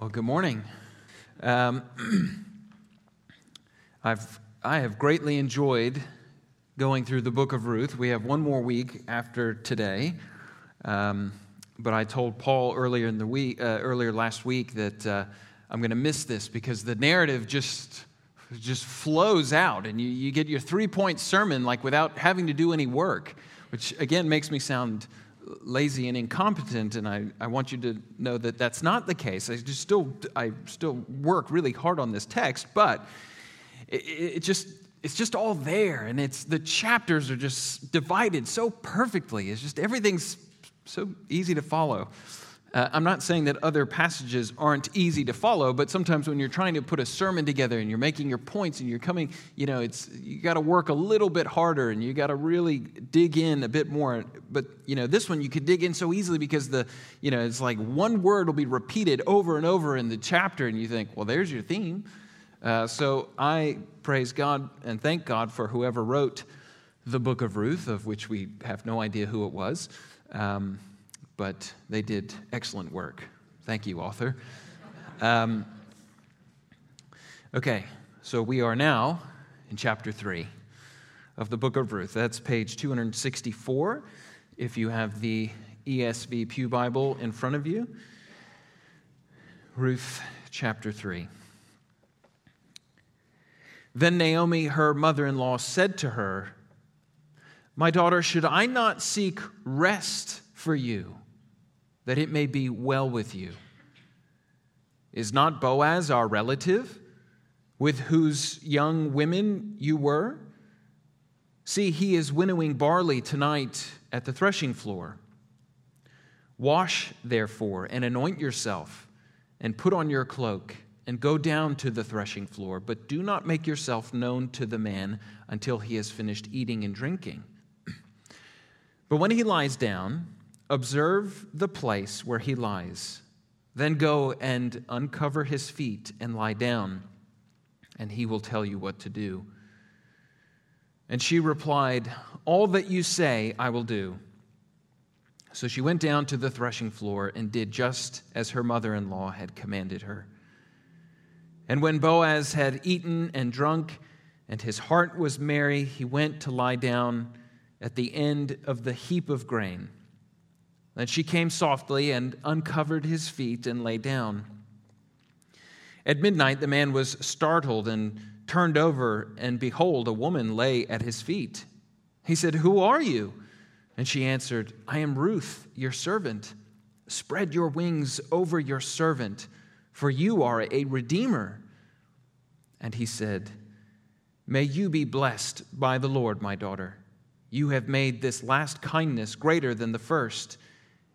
Well, good morning. Um, I've, I have greatly enjoyed going through the book of Ruth. We have one more week after today. Um, but I told Paul earlier in the week, uh, earlier last week that uh, I'm going to miss this because the narrative just just flows out, and you, you get your three point sermon like without having to do any work, which again makes me sound lazy and incompetent, and I, I want you to know that that's not the case. I just still I still work really hard on this text, but it, it just it's just all there, and it's the chapters are just divided so perfectly. It's just everything's so easy to follow. Uh, I'm not saying that other passages aren't easy to follow, but sometimes when you're trying to put a sermon together and you're making your points and you're coming, you know, it's you got to work a little bit harder and you got to really dig in a bit more. But you know, this one you could dig in so easily because the, you know, it's like one word will be repeated over and over in the chapter, and you think, well, there's your theme. Uh, so I praise God and thank God for whoever wrote the book of Ruth, of which we have no idea who it was. Um, but they did excellent work. Thank you, author. Um, okay, so we are now in chapter 3 of the book of Ruth. That's page 264 if you have the ESV Pew Bible in front of you. Ruth chapter 3. Then Naomi, her mother in law, said to her, My daughter, should I not seek rest for you? That it may be well with you. Is not Boaz our relative, with whose young women you were? See, he is winnowing barley tonight at the threshing floor. Wash, therefore, and anoint yourself, and put on your cloak, and go down to the threshing floor, but do not make yourself known to the man until he has finished eating and drinking. But when he lies down, Observe the place where he lies. Then go and uncover his feet and lie down, and he will tell you what to do. And she replied, All that you say, I will do. So she went down to the threshing floor and did just as her mother in law had commanded her. And when Boaz had eaten and drunk, and his heart was merry, he went to lie down at the end of the heap of grain. Then she came softly and uncovered his feet and lay down. At midnight, the man was startled and turned over, and behold, a woman lay at his feet. He said, Who are you? And she answered, I am Ruth, your servant. Spread your wings over your servant, for you are a redeemer. And he said, May you be blessed by the Lord, my daughter. You have made this last kindness greater than the first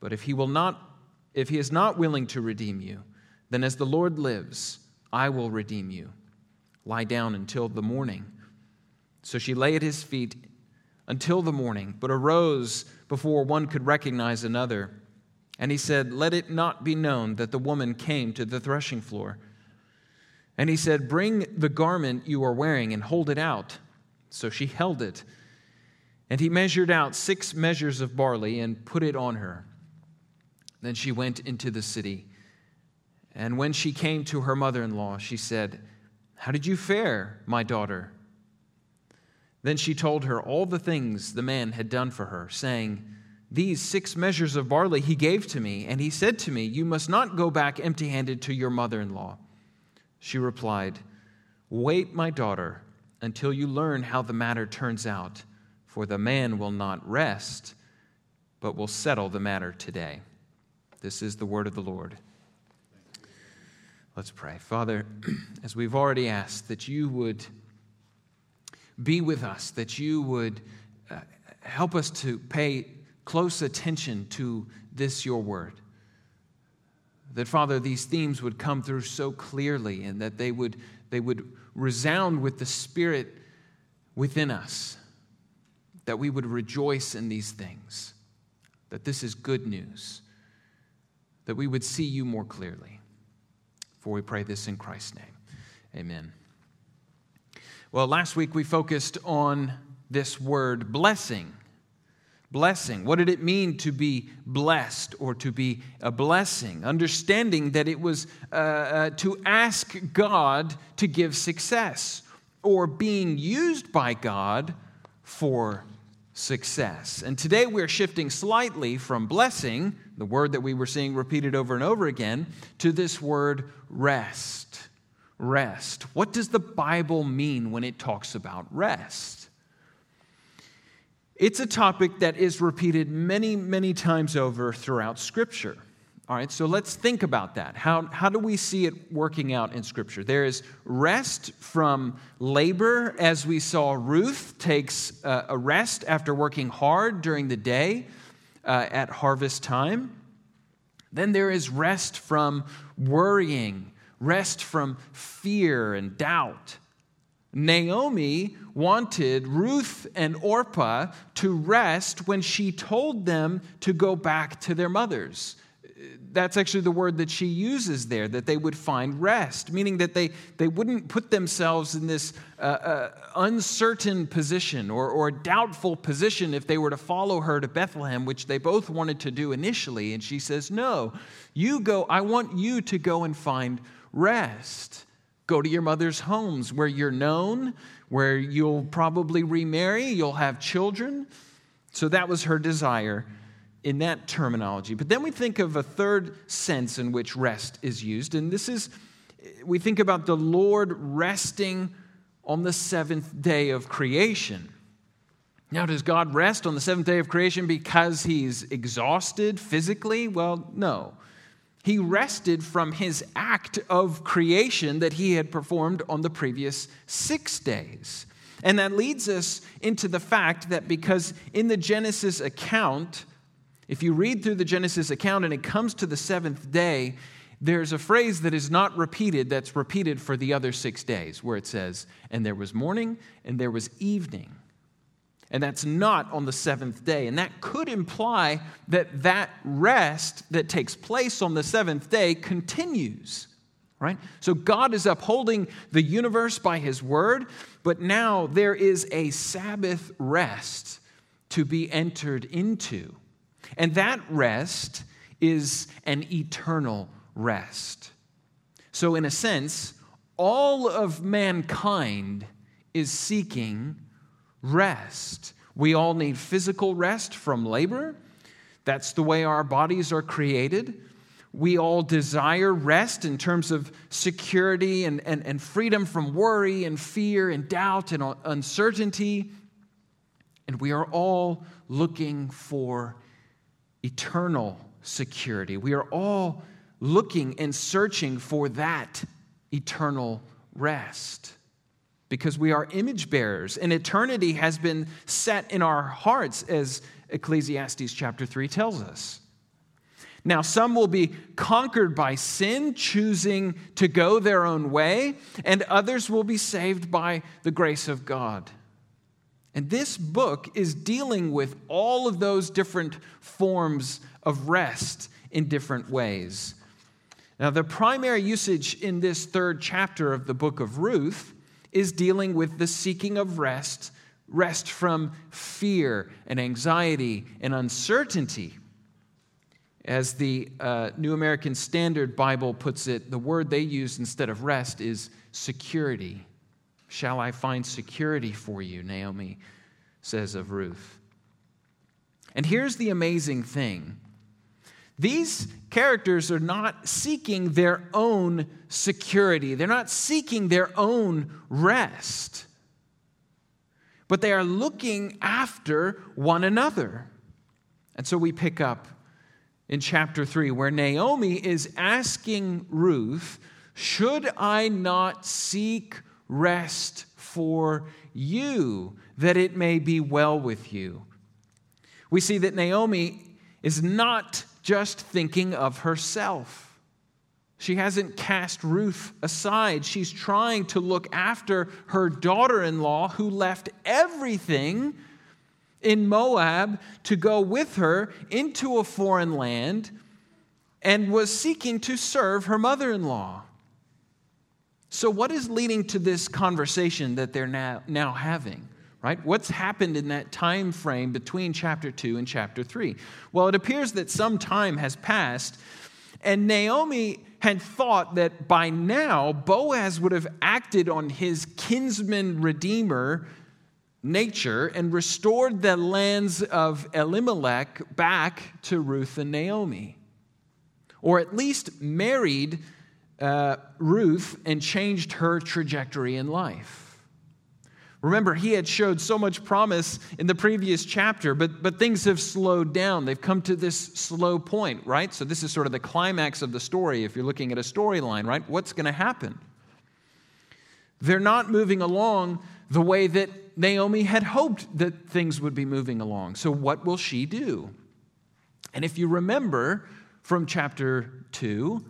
But if he will not if he is not willing to redeem you, then as the Lord lives, I will redeem you. Lie down until the morning. So she lay at his feet until the morning, but arose before one could recognize another. And he said, Let it not be known that the woman came to the threshing floor. And he said, Bring the garment you are wearing and hold it out. So she held it. And he measured out six measures of barley and put it on her. Then she went into the city. And when she came to her mother in law, she said, How did you fare, my daughter? Then she told her all the things the man had done for her, saying, These six measures of barley he gave to me, and he said to me, You must not go back empty handed to your mother in law. She replied, Wait, my daughter, until you learn how the matter turns out, for the man will not rest, but will settle the matter today. This is the word of the Lord. Let's pray. Father, as we've already asked, that you would be with us, that you would uh, help us to pay close attention to this, your word. That, Father, these themes would come through so clearly and that they would, they would resound with the Spirit within us, that we would rejoice in these things, that this is good news, that we would see you more clearly. For we pray this in Christ's name. Amen. Well, last week we focused on this word blessing blessing. What did it mean to be blessed or to be a blessing? Understanding that it was uh, uh, to ask God to give success or being used by God for success. And today we're shifting slightly from blessing, the word that we were seeing repeated over and over again, to this word rest. Rest. What does the Bible mean when it talks about rest? It's a topic that is repeated many, many times over throughout Scripture. All right, so let's think about that. How, how do we see it working out in Scripture? There is rest from labor, as we saw Ruth takes a rest after working hard during the day uh, at harvest time. Then there is rest from worrying, rest from fear and doubt. Naomi wanted Ruth and Orpah to rest when she told them to go back to their mothers. That's actually the word that she uses there, that they would find rest, meaning that they, they wouldn't put themselves in this uh, uh, uncertain position or, or doubtful position if they were to follow her to Bethlehem, which they both wanted to do initially. And she says, No, you go, I want you to go and find rest. Go to your mother's homes where you're known, where you'll probably remarry, you'll have children. So that was her desire in that terminology. But then we think of a third sense in which rest is used, and this is we think about the Lord resting on the seventh day of creation. Now, does God rest on the seventh day of creation because he's exhausted physically? Well, no he rested from his act of creation that he had performed on the previous six days. And that leads us into the fact that because in the Genesis account, if you read through the Genesis account and it comes to the seventh day, there's a phrase that is not repeated that's repeated for the other six days, where it says, And there was morning and there was evening. And that's not on the seventh day. And that could imply that that rest that takes place on the seventh day continues, right? So God is upholding the universe by his word, but now there is a Sabbath rest to be entered into. And that rest is an eternal rest. So, in a sense, all of mankind is seeking rest. We all need physical rest from labor. That's the way our bodies are created. We all desire rest in terms of security and, and, and freedom from worry and fear and doubt and uncertainty. And we are all looking for eternal security. We are all looking and searching for that eternal rest because we are image bearers, and eternity has been set in our hearts, as Ecclesiastes chapter 3 tells us. Now, some will be conquered by sin, choosing to go their own way, and others will be saved by the grace of God. And this book is dealing with all of those different forms of rest in different ways. Now, the primary usage in this third chapter of the book of Ruth is dealing with the seeking of rest, rest from fear and anxiety and uncertainty. As the uh, New American Standard Bible puts it, the word they use instead of rest is security. Shall I find security for you, Naomi says of Ruth. And here's the amazing thing these characters are not seeking their own security, they're not seeking their own rest, but they are looking after one another. And so we pick up in chapter 3 where Naomi is asking Ruth, Should I not seek rest for you, that it may be well with you? We see that Naomi is not just thinking of herself. She hasn't cast Ruth aside. She's trying to look after her daughter in law who left everything in Moab to go with her into a foreign land and was seeking to serve her mother in law. So, what is leading to this conversation that they're now, now having? Right? What's happened in that time frame between chapter 2 and chapter 3? Well, it appears that some time has passed, and Naomi had thought that by now Boaz would have acted on his kinsman redeemer nature and restored the lands of Elimelech back to Ruth and Naomi, or at least married uh, Ruth and changed her trajectory in life. Remember, he had showed so much promise in the previous chapter, but, but things have slowed down. They've come to this slow point, right? So, this is sort of the climax of the story if you're looking at a storyline, right? What's going to happen? They're not moving along the way that Naomi had hoped that things would be moving along. So, what will she do? And if you remember from chapter 2,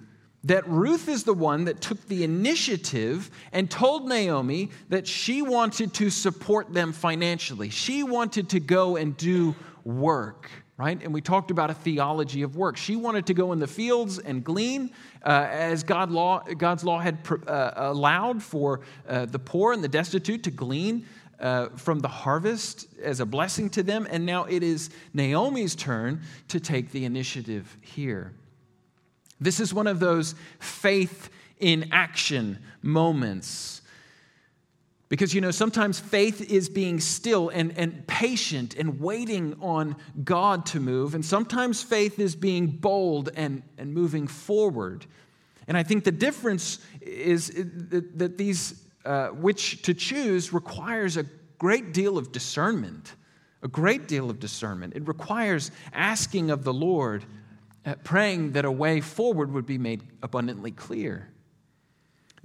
that Ruth is the one that took the initiative and told Naomi that she wanted to support them financially. She wanted to go and do work, right? And we talked about a theology of work. She wanted to go in the fields and glean uh, as God law, God's law had uh, allowed for uh, the poor and the destitute to glean. Uh, from the harvest as a blessing to them, and now it is Naomi's turn to take the initiative here. This is one of those faith in action moments. Because, you know, sometimes faith is being still and, and patient and waiting on God to move. And sometimes faith is being bold and, and moving forward. And I think the difference is that these, uh, which to choose, requires a great deal of discernment. A great deal of discernment. It requires asking of the Lord Uh, praying that a way forward would be made abundantly clear.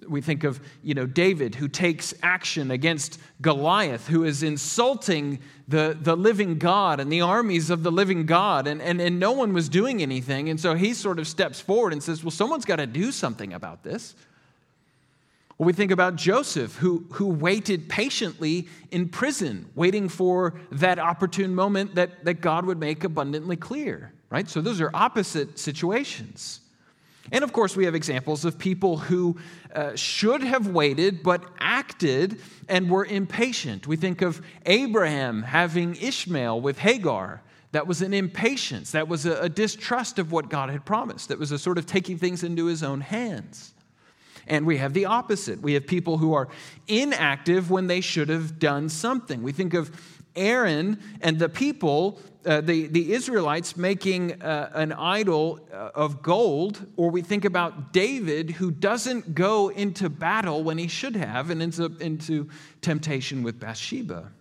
We think of, you know, David who takes action against Goliath, who is insulting the, the living God and the armies of the living God, and, and, and no one was doing anything. And so he sort of steps forward and says, Well, someone's got to do something about this. Or we think about Joseph, who, who waited patiently in prison, waiting for that opportune moment that, that God would make abundantly clear right? So those are opposite situations. And of course, we have examples of people who uh, should have waited but acted and were impatient. We think of Abraham having Ishmael with Hagar. That was an impatience. That was a, a distrust of what God had promised. That was a sort of taking things into his own hands. And we have the opposite. We have people who are inactive when they should have done something. We think of Aaron and the people uh, the, the Israelites making uh, an idol uh, of gold, or we think about David who doesn't go into battle when he should have and ends up into temptation with Bathsheba.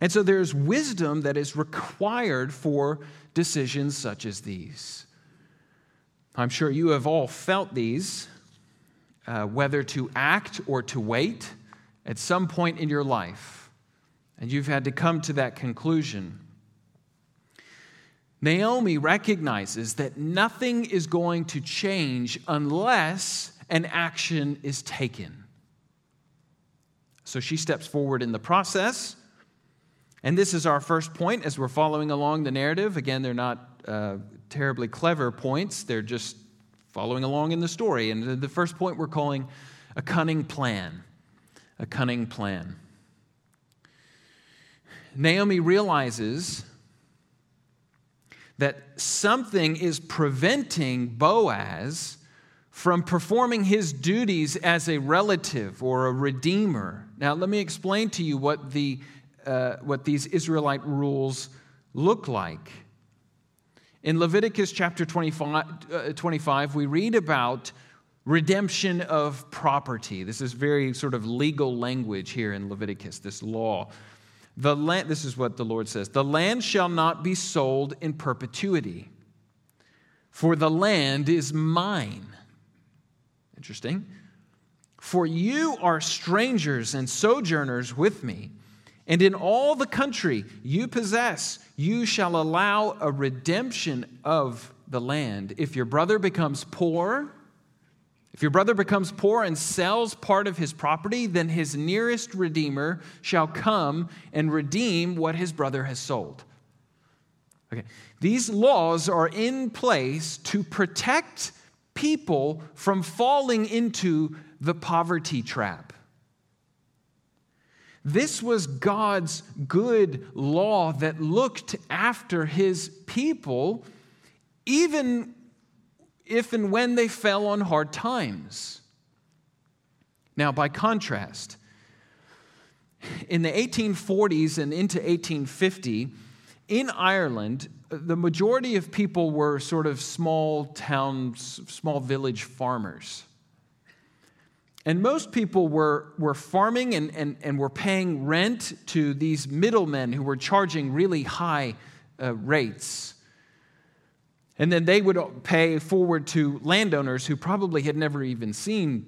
And so there's wisdom that is required for decisions such as these. I'm sure you have all felt these, uh, whether to act or to wait at some point in your life. And you've had to come to that conclusion. Naomi recognizes that nothing is going to change unless an action is taken. So she steps forward in the process. And this is our first point as we're following along the narrative. Again, they're not uh, terribly clever points, they're just following along in the story. And the first point we're calling a cunning plan. A cunning plan. Naomi realizes that something is preventing Boaz from performing his duties as a relative or a redeemer. Now, let me explain to you what, the, uh, what these Israelite rules look like. In Leviticus chapter 25, uh, 25, we read about redemption of property. This is very sort of legal language here in Leviticus, this law. The land, this is what the Lord says the land shall not be sold in perpetuity, for the land is mine. Interesting. For you are strangers and sojourners with me, And in all the country you possess, you shall allow a redemption of the land. If your brother becomes poor, if your brother becomes poor and sells part of his property, then his nearest redeemer shall come and redeem what his brother has sold. Okay. These laws are in place to protect people from falling into the poverty trap. This was God's good law that looked after his people, even if and when they fell on hard times. Now, by contrast, in the 1840s and into 1850, in Ireland, the majority of people were sort of small towns, small village farmers. And most people were, were farming and, and, and were paying rent to these middlemen who were charging really high uh, rates. And then they would pay forward to landowners who probably had never even seen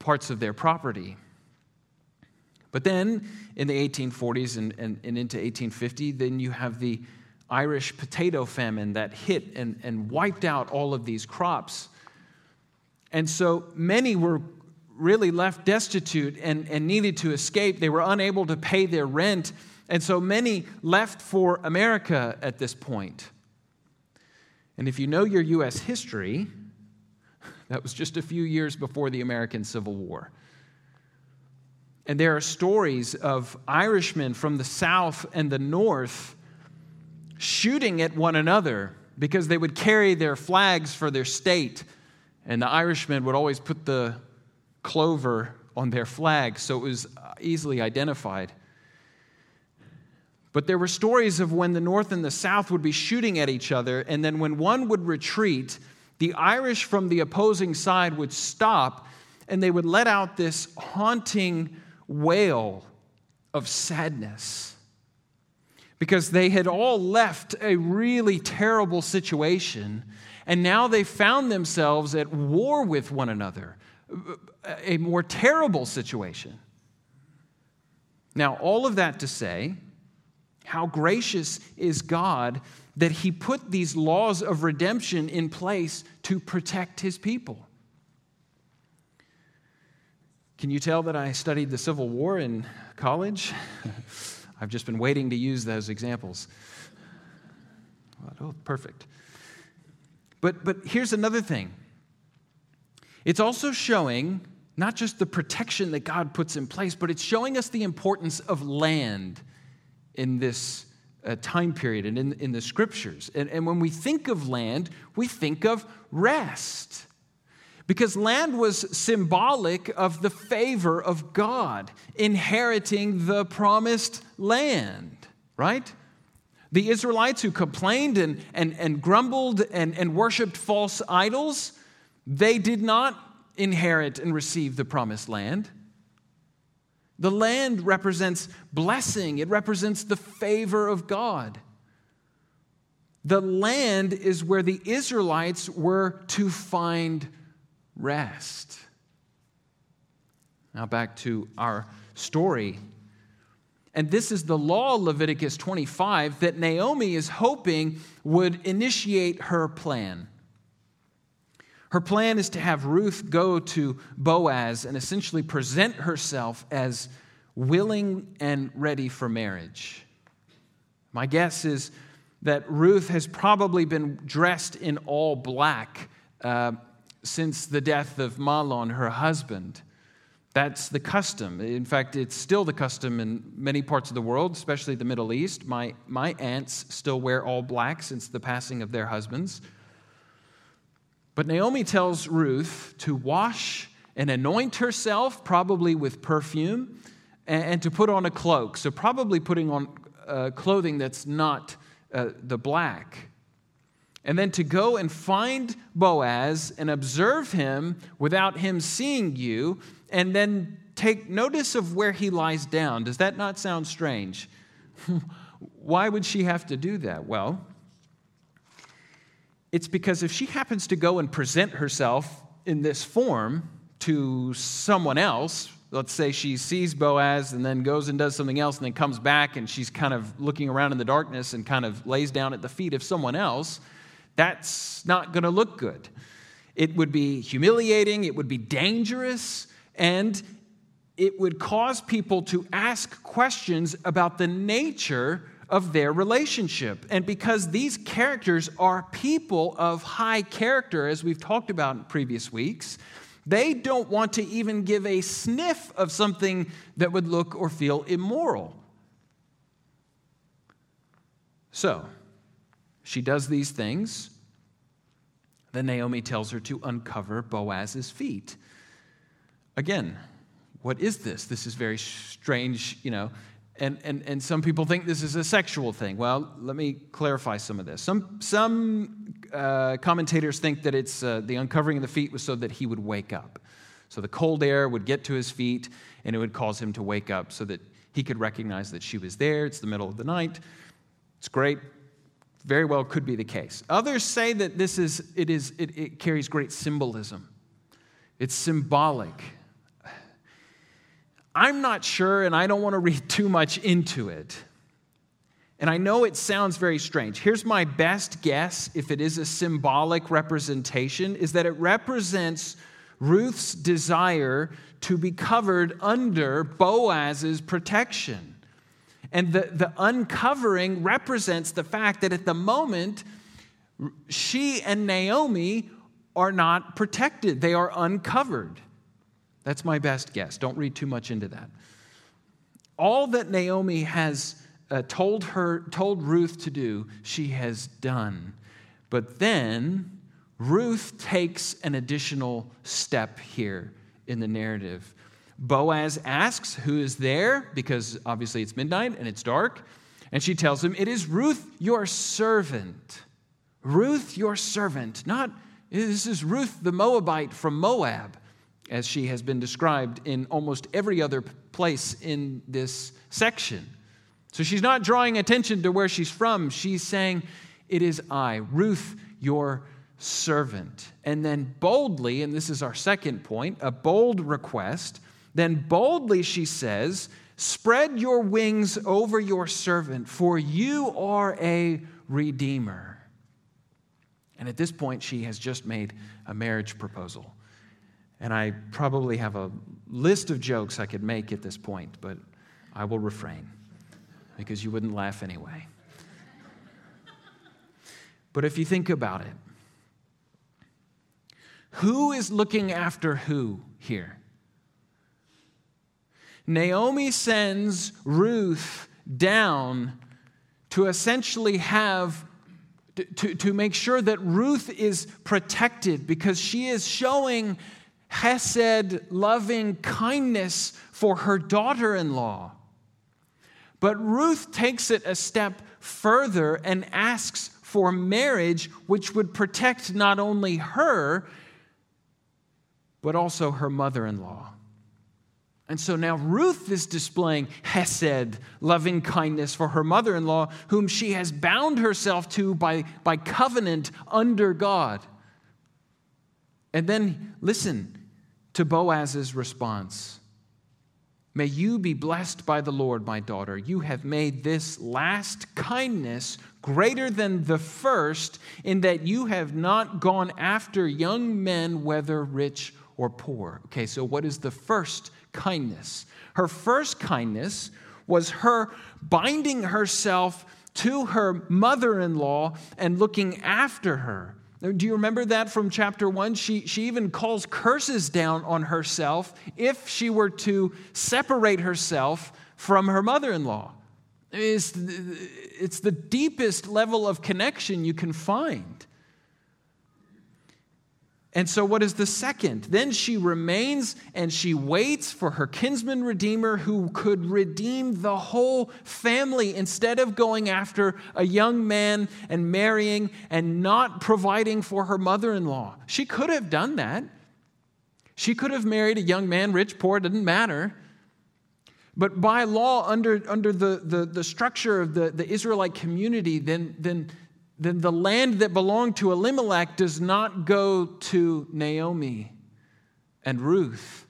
parts of their property. But then in the 1840s and, and, and into 1850, then you have the Irish potato famine that hit and, and wiped out all of these crops. And so many were really left destitute and, and needed to escape. They were unable to pay their rent. And so many left for America at this point. And if you know your U.S. history, that was just a few years before the American Civil War. And there are stories of Irishmen from the South and the North shooting at one another because they would carry their flags for their state. And the Irishmen would always put the clover on their flag so it was easily identified. But there were stories of when the North and the South would be shooting at each other, and then when one would retreat, the Irish from the opposing side would stop and they would let out this haunting wail of sadness because they had all left a really terrible situation and now they found themselves at war with one another, a more terrible situation. Now, all of that to say, how gracious is God that He put these laws of redemption in place to protect His people. Can you tell that I studied the Civil War in college? I've just been waiting to use those examples. Oh, perfect. But, but here's another thing it's also showing not just the protection that God puts in place, but it's showing us the importance of land in this uh, time period and in, in the scriptures. And, and when we think of land, we think of rest. Because land was symbolic of the favor of God, inheriting the promised land, right? The Israelites who complained and, and, and grumbled and, and worshiped false idols, they did not inherit and receive the promised land. The land represents blessing, it represents the favor of God. The land is where the Israelites were to find rest. Now, back to our story. And this is the law, Leviticus 25, that Naomi is hoping would initiate her plan. Her plan is to have Ruth go to Boaz and essentially present herself as willing and ready for marriage. My guess is that Ruth has probably been dressed in all black uh, since the death of Mahlon, her husband. That's the custom. In fact, it's still the custom in many parts of the world, especially the Middle East. My, my aunts still wear all black since the passing of their husbands. But Naomi tells Ruth to wash and anoint herself, probably with perfume, and, to put on a cloak. So, probably putting on uh, clothing that's not uh, the black. And then to go and find Boaz and observe him without him seeing you, and then take notice of where he lies down. Does that not sound strange? Why would she have to do that? Well, it's because if she happens to go and present herself in this form to someone else, let's say she sees Boaz and then goes and does something else and then comes back and she's kind of looking around in the darkness and kind of lays down at the feet of someone else, that's not going to look good. It would be humiliating, it would be dangerous, and it would cause people to ask questions about the nature of their relationship. And because these characters are people of high character, as we've talked about in previous weeks, they don't want to even give a sniff of something that would look or feel immoral. So, she does these things. Then Naomi tells her to uncover Boaz's feet. Again, what is this? This is very strange, you know. And, and, and some people think this is a sexual thing. Well, let me clarify some of this. Some, some uh, commentators think that it's uh, the uncovering of the feet was so that he would wake up. So the cold air would get to his feet and it would cause him to wake up so that he could recognize that she was there. It's the middle of the night. It's great. Very well could be the case. Others say that this is, it, is, it, it carries great symbolism. It's symbolic. I'm not sure, and I don't want to read too much into it. And I know it sounds very strange. Here's my best guess, if it is a symbolic representation, is that it represents Ruth's desire to be covered under Boaz's protection. And the, the uncovering represents the fact that at the moment, she and Naomi are not protected, they are uncovered. That's my best guess. Don't read too much into that. All that Naomi has uh, told her told Ruth to do, she has done. But then Ruth takes an additional step here in the narrative. Boaz asks who is there because obviously it's midnight and it's dark, and she tells him, "It is Ruth your servant." Ruth your servant, not this is Ruth the Moabite from Moab as she has been described in almost every other place in this section. So she's not drawing attention to where she's from. She's saying, It is I, Ruth, your servant. And then boldly, and this is our second point, a bold request, then boldly she says, Spread your wings over your servant, for you are a redeemer. And at this point, she has just made a marriage proposal. And I probably have a list of jokes I could make at this point, but I will refrain because you wouldn't laugh anyway. But if you think about it, who is looking after who here? Naomi sends Ruth down to essentially have to, to make sure that Ruth is protected because she is showing hesed, loving kindness for her daughter in law. But Ruth takes it a step further and asks for marriage, which would protect not only her, but also her mother in law. And so now Ruth is displaying Hesed, loving kindness for her mother in law, whom she has bound herself to by, by covenant under God. And then, listen, to Boaz's response May you be blessed by the Lord, my daughter. You have made this last kindness greater than the first, in that you have not gone after young men, whether rich or poor. Okay, so what is the first kindness? Her first kindness was her binding herself to her mother in law and looking after her. Do you remember that from chapter one? She, she even calls curses down on herself if she were to separate herself from her mother in law. It's, it's the deepest level of connection you can find. And so, what is the second? Then she remains and she waits for her kinsman redeemer who could redeem the whole family instead of going after a young man and marrying and not providing for her mother in law. She could have done that. She could have married a young man, rich, poor, didn't matter. But by law, under, under the, the, the structure of the, the Israelite community, then, then then the land that belonged to Elimelech does not go to Naomi and Ruth.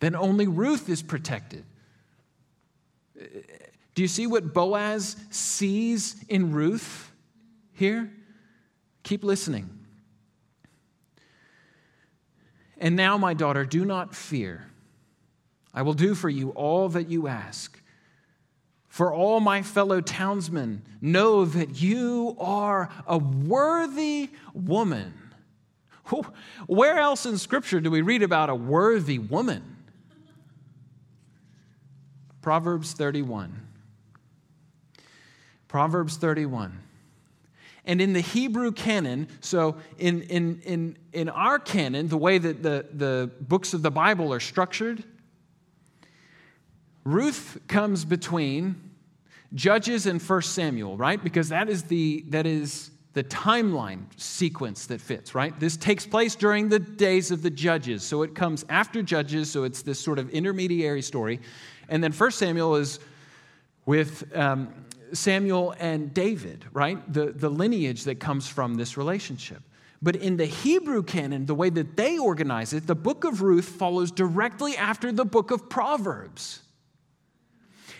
then only Ruth is protected. Do you see what Boaz sees in Ruth here? Keep listening. And now, my daughter, do not fear. I will do for you all that you ask. For all my fellow townsmen know that you are a worthy woman. Where else in Scripture do we read about a worthy woman? Proverbs 31. Proverbs 31. And in the Hebrew canon, so in, in, in, in our canon, the way that the, the books of the Bible are structured, Ruth comes between Judges and 1 Samuel, right? Because that is the, that is the timeline sequence that fits, right? This takes place during the days of the Judges. So it comes after Judges, so it's this sort of intermediary story. And then 1 Samuel is with um, Samuel and David, right? The, the lineage that comes from this relationship. But in the Hebrew canon, the way that they organize it, the book of Ruth follows directly after the book of Proverbs.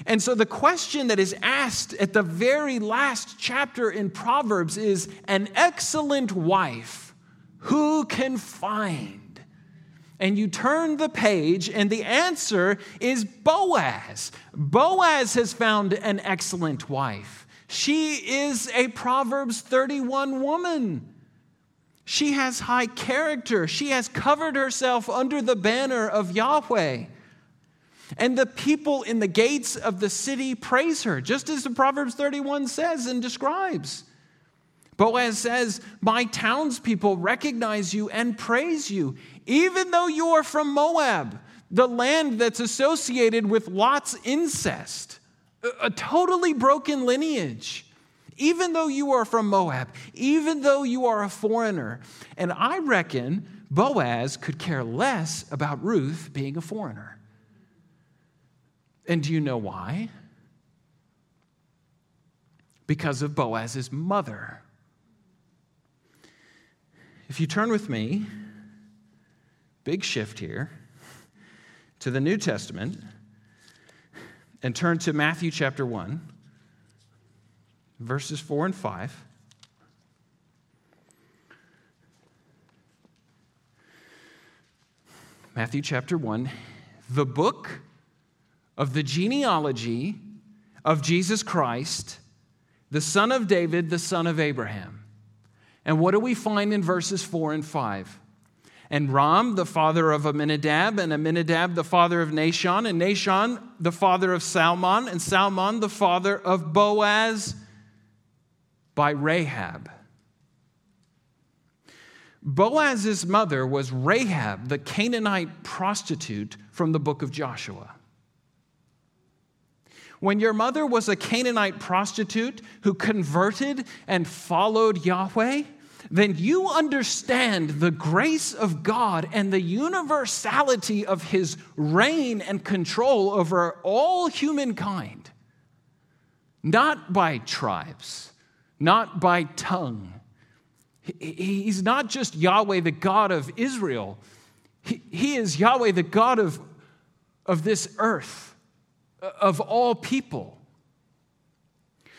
And so the question that is asked at the very last chapter in Proverbs is an excellent wife, who can find? and you turn the page, and the answer is Boaz. Boaz has found an excellent wife. She is a Proverbs 31 woman. She has high character. She has covered herself under the banner of Yahweh. And the people in the gates of the city praise her, just as the Proverbs 31 says and describes. Boaz says, My townspeople recognize you and praise you, even though you are from Moab, the land that's associated with Lot's incest, a totally broken lineage. Even though you are from Moab, even though you are a foreigner. And I reckon Boaz could care less about Ruth being a foreigner. And do you know why? Because of Boaz's mother. If you turn with me, big shift here, to the New Testament and turn to Matthew chapter 1, verses 4 and 5. Matthew chapter 1, the book of the genealogy of Jesus Christ, the son of David, the son of Abraham. And what do we find in verses 4 and 5? And Ram, the father of Amminadab, and Amminadab, the father of Nahshon, and Nahshon, the father of Salmon, and Salmon, the father of Boaz by Rahab. Boaz's mother was Rahab, the Canaanite prostitute from the book of Joshua. When your mother was a Canaanite prostitute who converted and followed Yahweh, then you understand the grace of God and the universality of his reign and control over all humankind. Not by tribes, not by tongue. He's not just Yahweh, the God of Israel, he, is Yahweh, the God of, of this earth, of all people.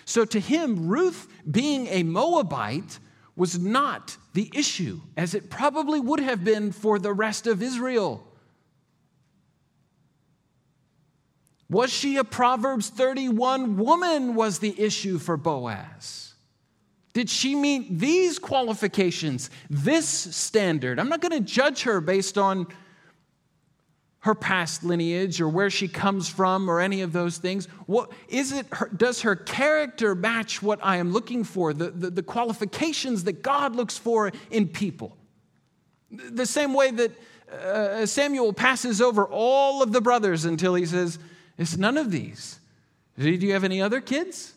So to him, Ruth, being a Moabite, was not the issue, as it probably would have been for the rest of Israel. Was she a Proverbs 31 woman? Was the issue for Boaz. Did she meet these qualifications, this standard? I'm not going to judge her based on her past lineage or where she comes from or any of those things? What, is it her, does her character match what I am looking for, the, the, the, qualifications that God looks for in people? The same way that uh, Samuel passes over all of the brothers until he says, It's none of these. Do you have any other kids?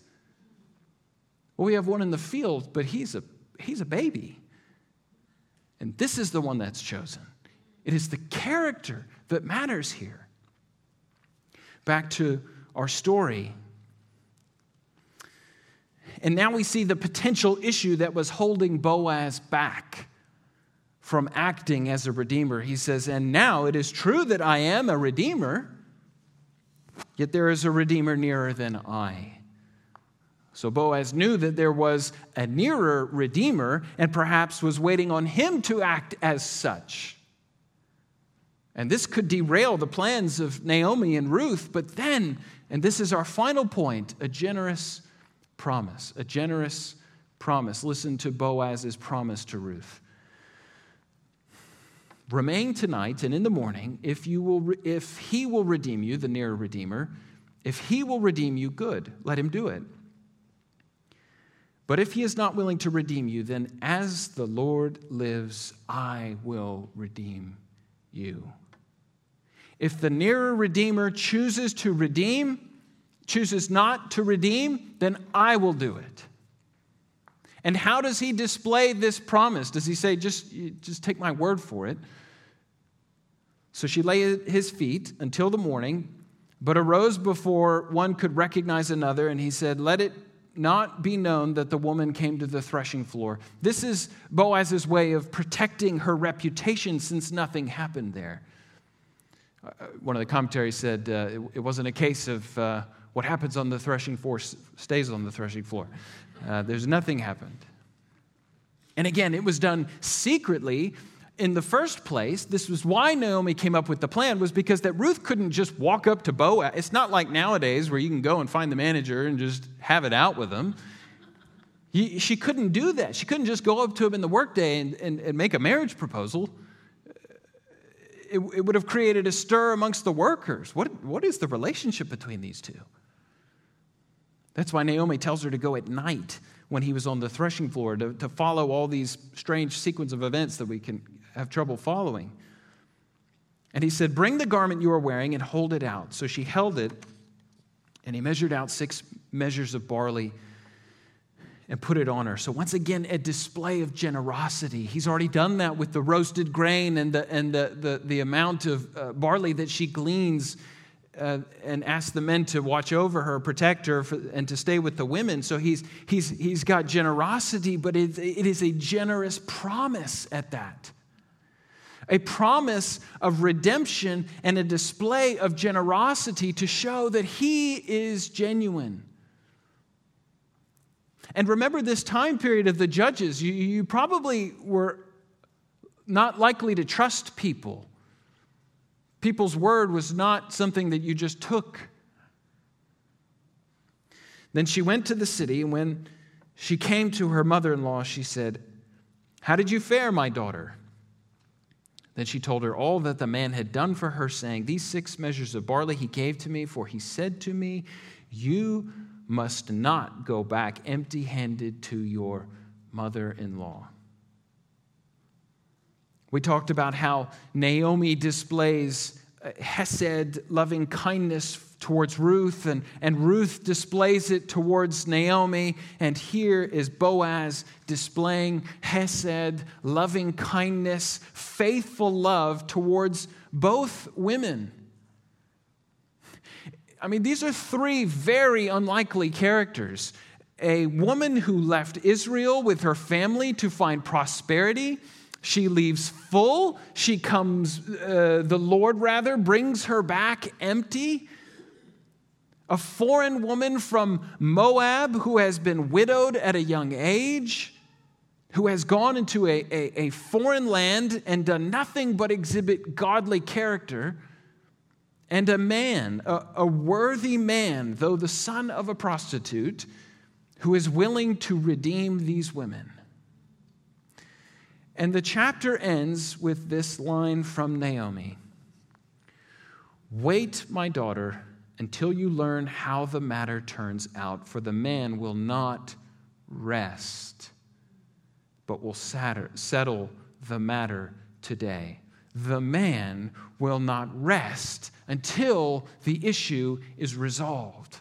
Well, we have one in the field, but he's a, he's a baby. And this is the one that's chosen. It is the character that matters here. Back to our story. And now we see the potential issue that was holding Boaz back from acting as a redeemer. He says, And now it is true that I am a redeemer, yet there is a redeemer nearer than I. So Boaz knew that there was a nearer redeemer and perhaps was waiting on him to act as such. And this could derail the plans of Naomi and Ruth, but then, and this is our final point, a generous promise. A generous promise. Listen to Boaz's promise to Ruth. Remain tonight and in the morning, if, you will, if he will redeem you, the nearer redeemer, if he will redeem you, good, let him do it. But if he is not willing to redeem you, then as the Lord lives, I will redeem you. If the nearer Redeemer chooses to redeem, chooses not to redeem, then I will do it. And how does he display this promise? Does he say, just, just take my word for it? So she lay at his feet until the morning, but arose before one could recognize another, and he said, Let it not be known that the woman came to the threshing floor. This is Boaz's way of protecting her reputation since nothing happened there. Uh, one of the commentaries said uh, it, it, wasn't a case of uh, what happens on the threshing floor stays on the threshing floor. Uh, there's nothing happened. And again, it was done secretly in the first place, this was why Naomi came up with the plan, was because that Ruth couldn't just walk up to Boaz. It's not like nowadays where you can go and find the manager and just have it out with him. she couldn't do that. She couldn't just go up to him in the workday and, and, and make a marriage proposal. It, it would have created a stir amongst the workers. What, what is the relationship between these two? That's why Naomi tells her to go at night when he was on the threshing floor to, to follow all these strange sequence of events that we can have trouble following. And he said, Bring the garment you are wearing and hold it out. So she held it, and he measured out six measures of barley and put it on her. So, once again, a display of generosity. He's already done that with the roasted grain and the, and the, the, the amount of uh, barley that she gleans uh, and asks the men to watch over her, protect her, for, and to stay with the women. So, he's, he's, he's got generosity, but it, it is a generous promise at that a promise of redemption and a display of generosity to show that he is genuine. And remember this time period of the judges, you, you probably were not likely to trust people. People's word was not something that you just took. Then she went to the city, and when she came to her mother in law, she said, How did you fare, my daughter? Then she told her all that the man had done for her, saying, These six measures of barley he gave to me, for he said to me, You must not go back empty handed to your mother in law. We talked about how Naomi displays uh, hesed, loving kindness towards Ruth, and, and Ruth displays it towards Naomi. And here is Boaz displaying Hesed, loving kindness, faithful love towards both women. I mean, these are three very unlikely characters. A woman who left Israel with her family to find prosperity. She leaves full. She comes, uh, the Lord rather, brings her back empty a foreign woman from Moab who has been widowed at a young age, who has gone into a, a, a, foreign land and done nothing but exhibit godly character, and a man, a, a worthy man, though the son of a prostitute, who is willing to redeem these women. And the chapter ends with this line from Naomi Wait, my daughter until you learn how the matter turns out, for the man will not rest, but will settle the matter today. The man will not rest until the issue is resolved.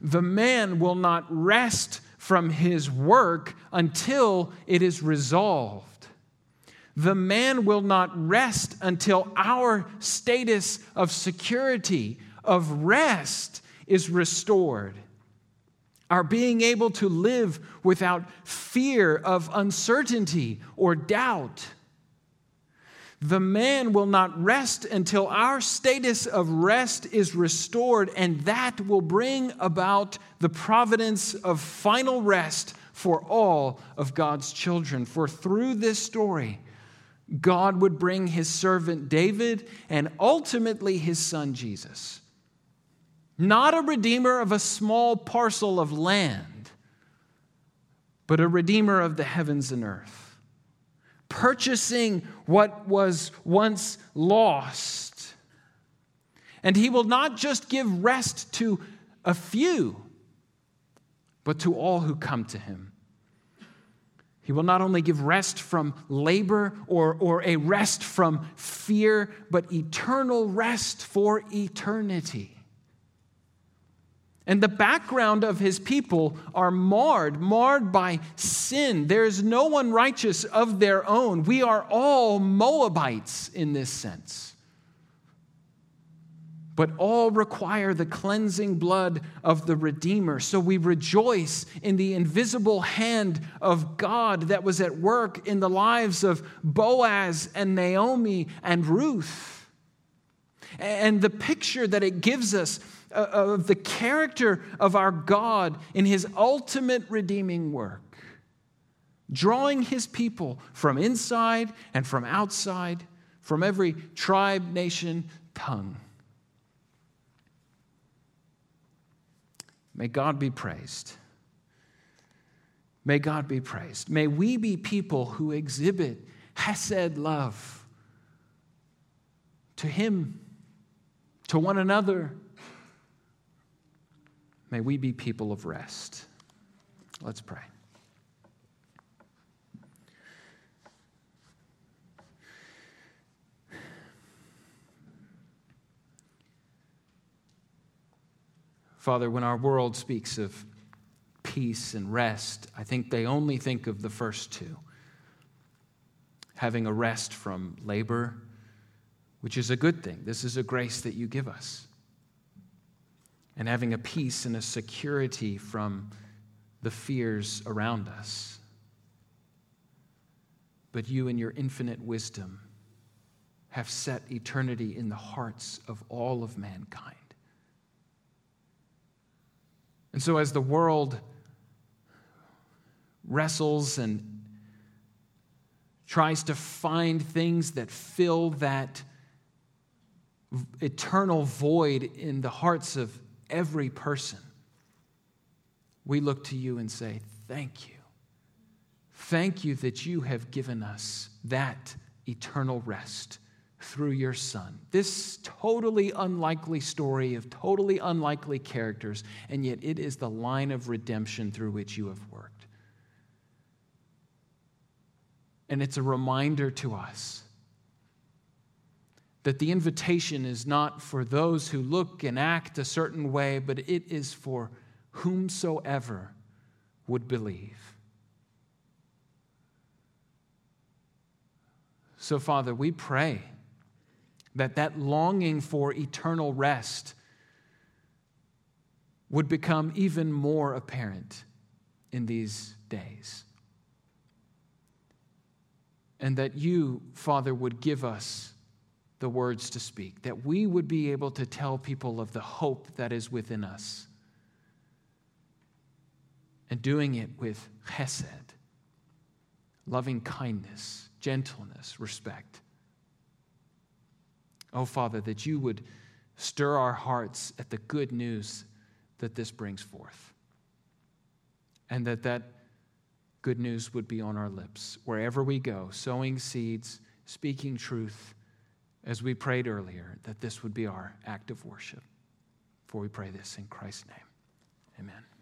The man will not rest from his work until it is resolved. The man will not rest until our status of security, of rest is restored. Our being able to live without fear of uncertainty or doubt. The man will not rest until our status of rest is restored, and that will bring about the providence of final rest for all of God's children. For through this story, God would bring his servant David and ultimately his son Jesus. Not a redeemer of a small parcel of land, but a redeemer of the heavens and earth, purchasing what was once lost. And he will not just give rest to a few, but to all who come to him. He will not only give rest from labor or, or a rest from fear, but eternal rest for eternity. And the background of his people are marred, marred by sin. There is no one righteous of their own. We are all Moabites in this sense but all require the cleansing blood of the Redeemer. So we rejoice in the invisible hand of God that was at work in the lives of Boaz and Naomi and Ruth. And the picture that it gives us Uh, uh, of the character of our God in his ultimate redeeming work, drawing his people from inside and from outside, from every tribe, nation, tongue. May God be praised. May God be praised. May we be people who exhibit Hesed love to Him, to one another. May we be people of rest. Let's pray. Father, when our world speaks of peace and rest, I think they only think of the first two having a rest from labor, which is a good thing. This is a grace that you give us. And having a peace and a security from the fears around us. But you, in your infinite wisdom, have set eternity in the hearts of all of mankind. And so, as the world wrestles and tries to find things that fill that eternal void in the hearts of every person, we look to you and say, Thank you. Thank you that you have given us that eternal rest through your son. This totally unlikely story of totally unlikely characters, and yet it is the line of redemption through which you have worked. And it's a reminder to us that the invitation is not for those who look and act a certain way, but it is for whomsoever would believe. So, Father, we pray that that longing for eternal rest would become even more apparent in these days. And that you, Father, would give us the words to speak, that we would be able to tell people of the hope that is within us. And doing it with chesed, loving kindness, gentleness, respect. Oh, Father, that you would stir our hearts at the good news that this brings forth. And that that good news would be on our lips wherever we go, sowing seeds, speaking truth, as we prayed earlier, that this would be our act of worship. For we pray this in Christ's name. Amen.